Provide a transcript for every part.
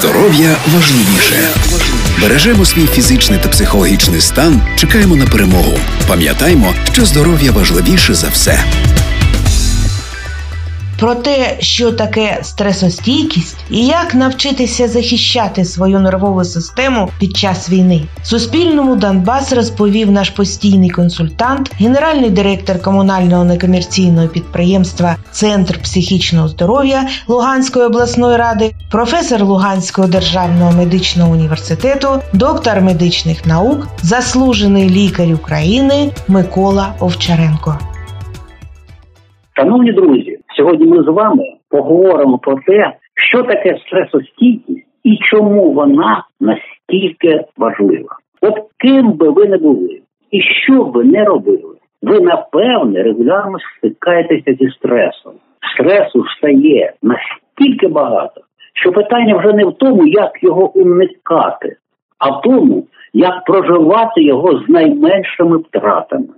Здоров'я важливіше. Бережемо свій фізичний та психологічний стан. Чекаємо на перемогу. Пам'ятаймо, що здоров'я важливіше за все. Про те, що таке стресостійкість і як навчитися захищати свою нервову систему під час війни, Суспільному Донбас розповів наш постійний консультант, генеральний директор комунального некомерційного підприємства Центр психічного здоров'я Луганської обласної ради, професор Луганського державного медичного університету, доктор медичних наук, заслужений лікар України Микола Овчаренко. Шановні друзі, сьогодні ми з вами поговоримо про те, що таке стресостійкість і чому вона настільки важлива. От ким би ви не були і що би не робили, ви напевне регулярно стикаєтеся зі стресом. Стресу стає настільки багато, що питання вже не в тому, як його уникати, а в тому, як проживати його з найменшими втратами.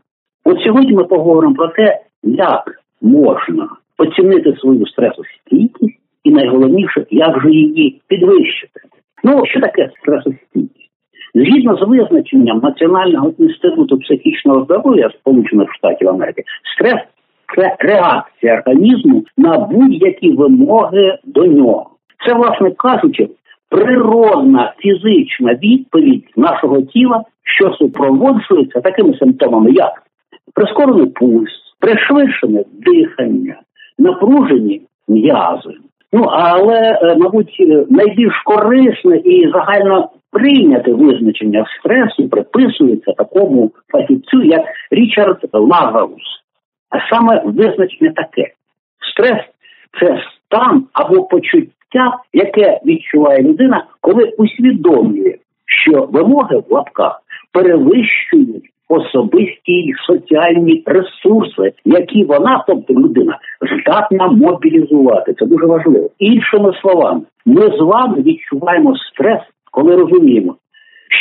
От сьогодні ми поговоримо про те, як можна оцінити свою стресостійкість і найголовніше, як же її підвищити. Ну, що таке стресостійкість? Згідно з визначенням Національного інституту психічного здоров'я Сполучених Штатів Америки, стрес це реакція організму на будь-які вимоги до нього. Це, власне кажучи, природна фізична відповідь нашого тіла, що супроводжується такими симптомами, як прискорений пульс, пришвидшене дихання, напружені м'язи. Ну але, е, мабуть, е, найбільш корисне і загально прийняте визначення стресу приписується такому фахівцю, як Річард Лазарус. А саме визначення таке: стрес це стан або почуття, яке відчуває людина, коли усвідомлює, що вимоги в лапках перевищують особисті й соціальні ресурси, які вона, тобто людина, здатна мобілізувати. Це дуже важливо. Іншими словами, ми з вами відчуваємо стрес, коли розуміємо,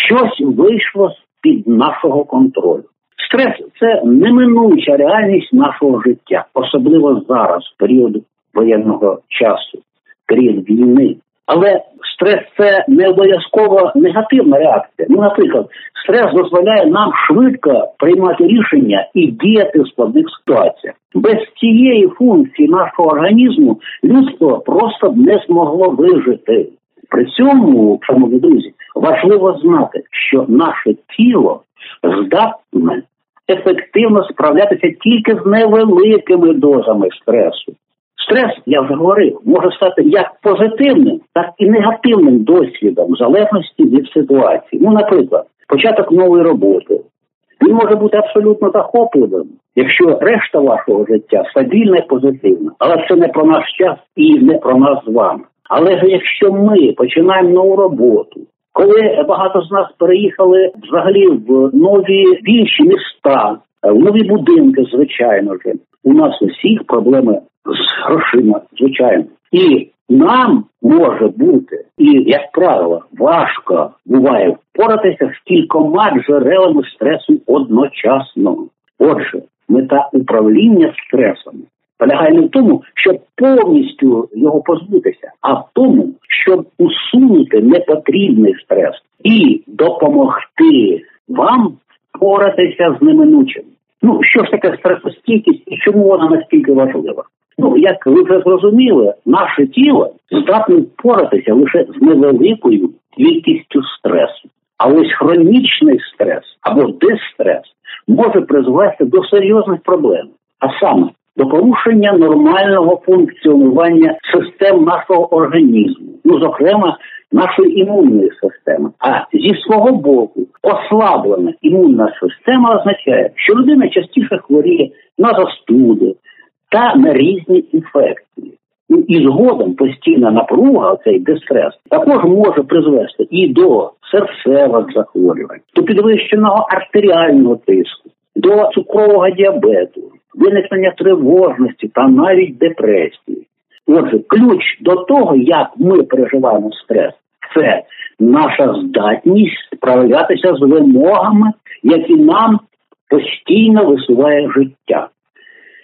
щось вийшло з під нашого контролю. Стрес це неминуча реальність нашого життя, особливо зараз, в період воєнного часу, період війни. Але стрес це не обов'язково негативна реакція. Ну, наприклад, стрес дозволяє нам швидко приймати рішення і діяти в складних ситуаціях. Без цієї функції нашого організму людство просто б не змогло вижити. При цьому, шановні друзі, важливо знати, що наше тіло здатне ефективно справлятися тільки з невеликими дозами стресу. Стрес, я вже говорив, може стати як позитивним, так і негативним досвідом в залежності від ситуації. Ну, наприклад, початок нової роботи. Він може бути абсолютно захопливим, якщо решта вашого життя стабільна і позитивна. Але це не про наш час і не про нас з вами. Але ж якщо ми починаємо нову роботу, коли багато з нас переїхали взагалі в нові більші міста, в нові будинки, звичайно ж, у нас усіх проблеми грошима, звичайно. І нам може бути, і, як правило, важко буває впоратися з кількома джерелами стресу одночасно. Отже, мета управління стресом полягає не в тому, щоб повністю його позбутися, а в тому, щоб усунути непотрібний стрес і допомогти вам впоратися з неминучим. Ну що ж таке стресостійкість і чому вона настільки важлива? Ну, як ви вже зрозуміли, наше тіло здатне впоратися лише з невеликою кількістю стресу. А ось хронічний стрес або дистрес може призвести до серйозних проблем, а саме до порушення нормального функціонування систем нашого організму, ну зокрема нашої імунної системи. А зі свого боку ослаблена імунна система означає, що людина частіше хворіє на застуди, та на різні інфекції. І згодом постійна напруга, цей дистрес, також може призвести і до серцевих захворювань, до підвищеного артеріального тиску, до цукрового діабету, виникнення тривожності та навіть депресії. Отже, ключ до того, як ми переживаємо стрес, це наша здатність справлятися з вимогами, які нам постійно висуває життя.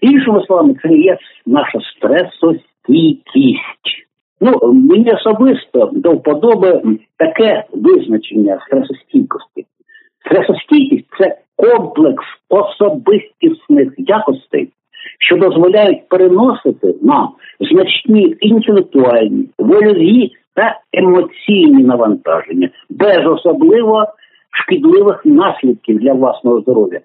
Іншими словами, це є наша стресостійкість. Ну, мені особисто до вподоби таке визначення стресостійкості. Стресостійкість це комплекс особистісних якостей, що дозволяють переносити нам значні інтелектуальні, вольові та емоційні навантаження без особливо шкідливих наслідків для власного здоров'я,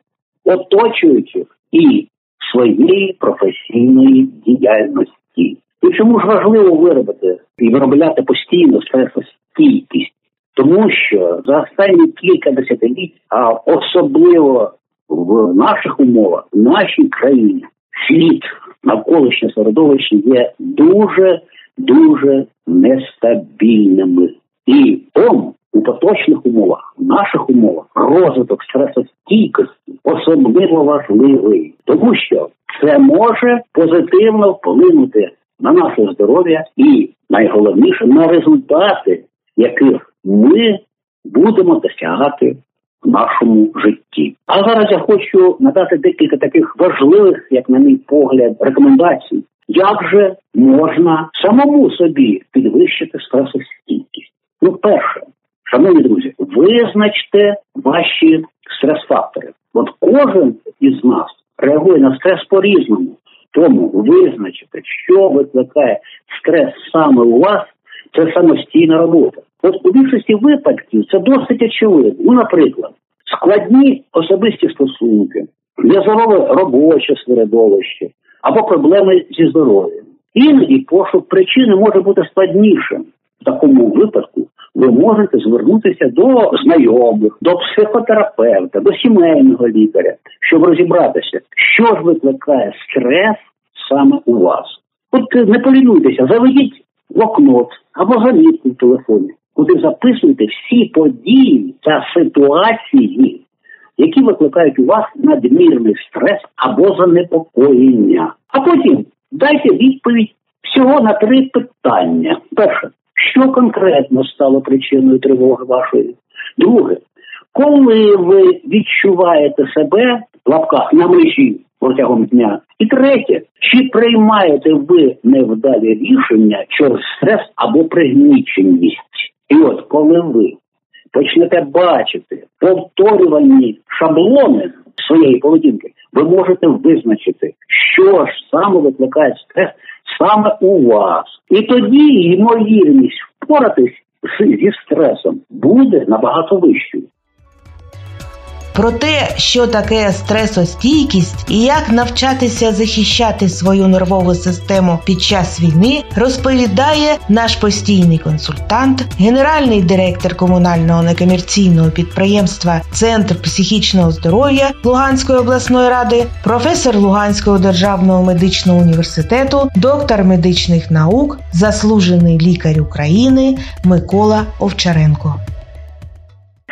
оточуючих і своєї професійної діяльності. І чому ж важливо виробити і виробляти постійно стресостійкість? Тому що за останні кілька десятиліть, а особливо в наших умовах, в нашій країні, світ навколишнє середовище є дуже дуже нестабільними. І тому у поточних умовах, в наших умовах, розвиток стресостійкості особливо важливий, тому що це може позитивно вплинути на наше здоров'я і найголовніше на результати, яких ми будемо досягати в нашому житті. А зараз я хочу надати декілька таких важливих, як на мій погляд, рекомендацій, як же можна самому собі підвищити стресостійкість. Ну, перше, шановні друзі, визначте ваші стрес-фактори. От кожен із нас реагує на стрес по-різному. Тому визначити, що викликає стрес саме у вас, це самостійна робота. От у більшості випадків це досить очевидно. Ну, наприклад, складні особисті стосунки, нездорове робоче середовище або проблеми зі здоров'ям. Іноді пошук причини може бути складнішим. В такому випадку ви можете звернутися до знайомих, до психотерапевта, до сімейного лікаря, щоб розібратися, що ж викликає стрес саме у вас. От не полінуйтеся, заведіть блокнот або замітку в телефоні, куди записуєте всі події та ситуації, які викликають у вас надмірний стрес або занепокоєння. А потім дайте відповідь всього на три питання. Перше, що конкретно стало причиною тривоги вашої? Друге, коли ви відчуваєте себе в лапках на межі протягом дня? І третє, чи приймаєте ви невдалі рішення через стрес або пригніченість? І от коли ви почнете бачити повторювані шаблони своєї поведінки, ви можете визначити, що ж саме викликає стрес саме у вас. І тоді ймовірність впоратись зі стресом буде набагато вищою. Про те, що таке стресостійкість і як навчатися захищати свою нервову систему під час війни, розповідає наш постійний консультант, генеральний директор комунального некомерційного підприємства Центр психічного здоров'я Луганської обласної ради, професор Луганського державного медичного університету, доктор медичних наук, заслужений лікар України Микола Овчаренко.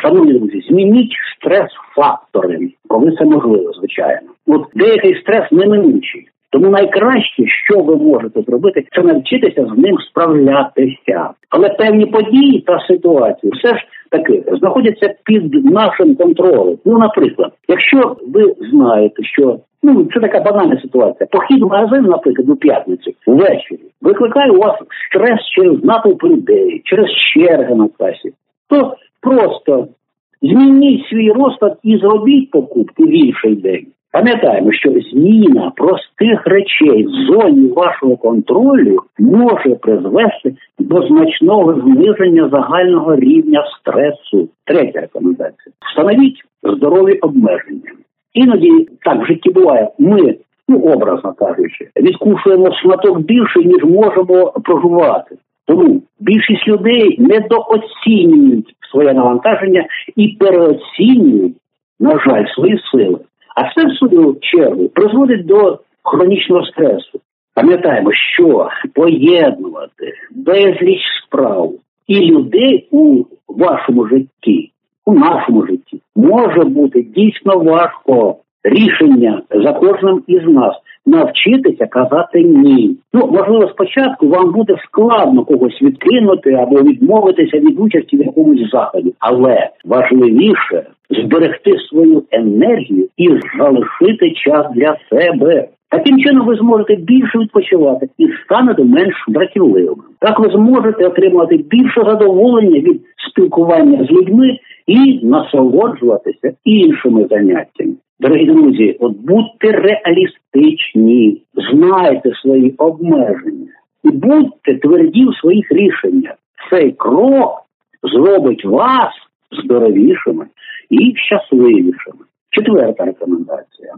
Шановні друзі, змініть стрес-фактори, коли це можливо, звичайно. От деякий стрес неминучий. Тому найкраще, що ви можете зробити, це навчитися з ним справлятися. Але певні події та ситуації все ж таки знаходяться під нашим контролем. Ну, наприклад, якщо ви знаєте, що ну це така банальна ситуація, похід в магазин, наприклад, у п'ятницю ввечері викликає у вас стрес через натовп людей, через черги на касі, то просто Змініть свій розклад і зробіть покупки в інший день. Пам'ятаємо, що зміна простих речей в зоні вашого контролю може призвести до значного зниження загального рівня стресу. Третя рекомендація: встановіть здорові обмеження. Іноді так в житті буває. Ми, ну образно кажучи, відкушуємо шматок більше, ніж можемо проживати. Тому більшість людей недооцінюють своє навантаження і переоцінюють, на жаль, свої сили. А це в свою чергу призводить до хронічного стресу. Пам'ятаємо, що поєднувати безліч справ і людей у вашому житті, у нашому житті, може бути дійсно важко рішення за кожним із нас навчитися казати ні. Ну можливо, спочатку вам буде складно когось відкинути або відмовитися від участі в якомусь заході, але важливіше зберегти свою енергію і залишити час для себе. Таким чином ви зможете більше відпочивати і станете менш дратівливим. Так ви зможете отримати більше задоволення від спілкування з людьми і насолоджуватися іншими заняттями. Дорогі друзі, от будьте реалістичні, знайте свої обмеження і будьте тверді в своїх рішеннях. Цей крок зробить вас здоровішими і щасливішими. Четверта рекомендація: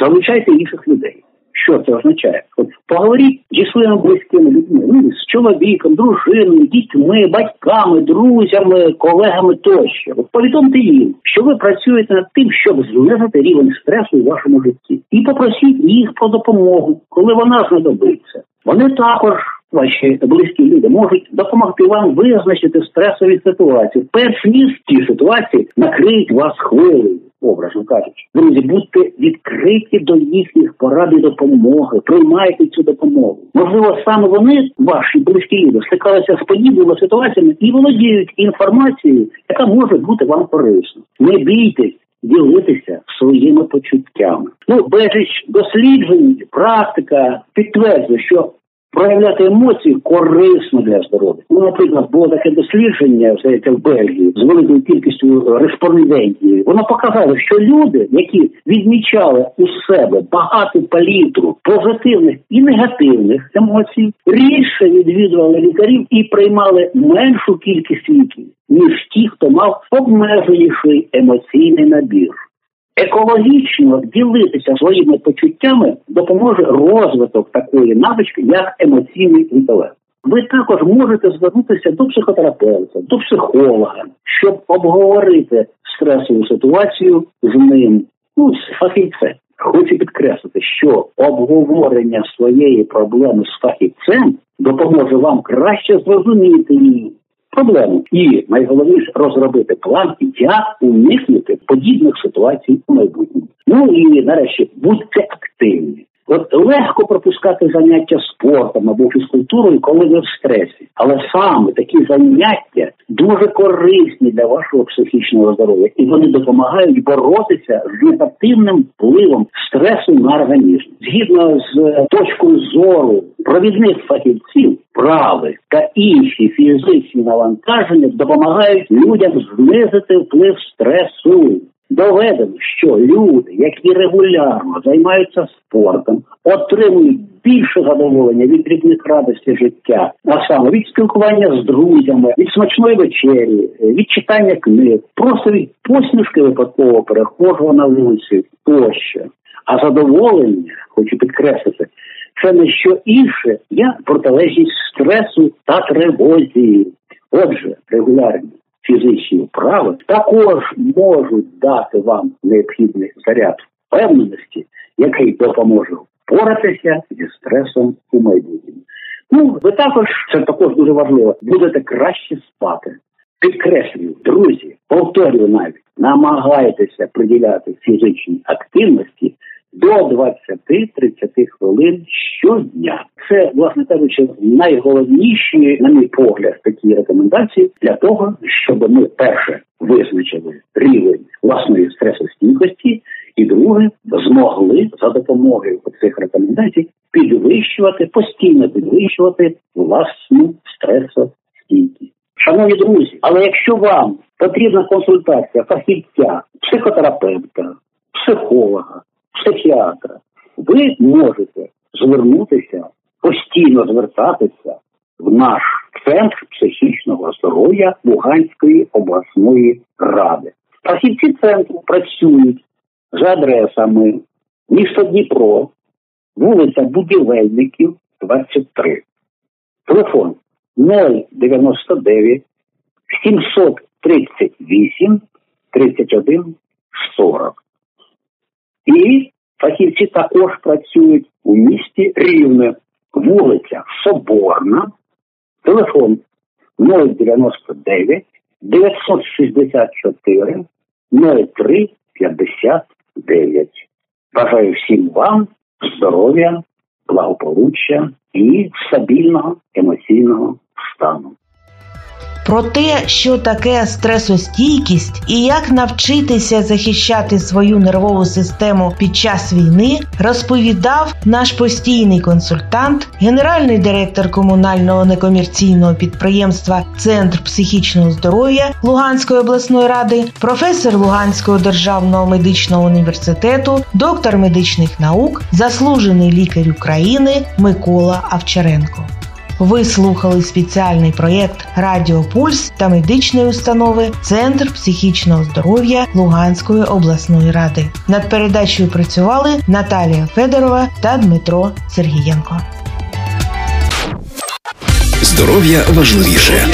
залучайте інших людей. Що це означає? От поговоріть зі своїми близькими людьми, ну, з чоловіком, дружиною, дітьми, батьками, друзями, колегами тощо. От повідомте їм, що ви працюєте над тим, щоб знизити рівень стресу у вашому житті, і попросіть їх про допомогу, коли вона знадобиться. Вони також. Ваші близькі люди можуть допомогти вам визначити стресові ситуації, перш ніж ті ситуації накриють вас хвилею образно кажучи. Друзі, будьте відкриті до їхніх порад і допомоги, приймайте цю допомогу. Можливо, саме вони, ваші близькі люди, стикалися з подібними ситуаціями і володіють інформацією, яка може бути вам корисна. Не бійтесь. Ділитися своїми почуттями. Ну, безліч досліджень, практика підтверджує, що проявляти емоції корисно для здоров'я. Ну, наприклад, було таке дослідження здається, в Бельгії з великою кількістю респондентів. Воно показало, що люди, які відмічали у себе багату палітру позитивних і негативних емоцій, рідше відвідували лікарів і приймали меншу кількість ліків ніж ті, хто мав обмеженіший емоційний набір. Екологічно ділитися своїми почуттями допоможе розвиток такої навички, як емоційний інтелект. Ви також можете звернутися до психотерапевта, до психолога, щоб обговорити стресову ситуацію з ним, ну з фахівцем. Хочу підкреслити, що обговорення своєї проблеми з фахівцем допоможе вам краще зрозуміти її проблему. І найголовніше розробити план, як уникнути подібних ситуацій у майбутньому. Ну і нарешті будьте активні. От легко пропускати заняття спортом або фізкультурою, коли ви в стресі, але саме такі заняття дуже корисні для вашого психічного здоров'я, і вони допомагають боротися з негативним впливом стресу на організм. Згідно з точкою зору провідних фахівців, прави та інші фізичні навантаження допомагають людям знизити вплив стресу. Доведено, що люди, які регулярно займаються спортом, отримують більше задоволення від дрібних радості життя, а саме від спілкування з друзями, від смачної вечері, від читання книг, просто від посмішки випадково перехожого на вулиці тощо. А задоволення, хочу підкреслити, це не що інше, як протилежність стресу та тривозі. Отже, регулярні фізичні вправи також можуть дати вам необхідний заряд впевненості, який допоможе впоратися зі стресом у майбутньому. Ну, ви також це також дуже важливо. Будете краще спати. Підкреслюю, друзі, повторюю навіть, намагайтеся приділяти фізичній активності до 20-30 хвилин щодня. Це, власне кажучи, найголовніші, на мій погляд, такі рекомендації для того, щоб ми перше визначили рівень власної стресостійкості, і друге змогли за допомогою цих рекомендацій підвищувати постійно підвищувати власну стресостійкість. Шановні друзі, але якщо вам потрібна консультація фахівця, психотерапевта, психолога, психіатра, ви можете звернутися, постійно звертатися в наш центр психічного здоров'я Луганської обласної ради. Фахівці центру працюють за адресами місто Дніпро, вулиця Будівельників, 23. Телефон 099 738 31 40. І фахівці також працюють у місті Рівне, вулиця Соборна, телефон 099 964 03 59. Бажаю всім вам здоров'я, благополуччя і стабільного емоційного стану. Про те, що таке стресостійкість і як навчитися захищати свою нервову систему під час війни, розповідав наш постійний консультант, генеральний директор комунального некомерційного підприємства Центр психічного здоров'я Луганської обласної ради, професор Луганського державного медичного університету, доктор медичних наук, заслужений лікар України Микола Авчаренко. Ви слухали спеціальний проєкт Радіо Пульс та медичної установи Центр психічного здоров'я Луганської обласної ради. Над передачею працювали Наталія Федорова та Дмитро Сергієнко. Здоров'я важливіше.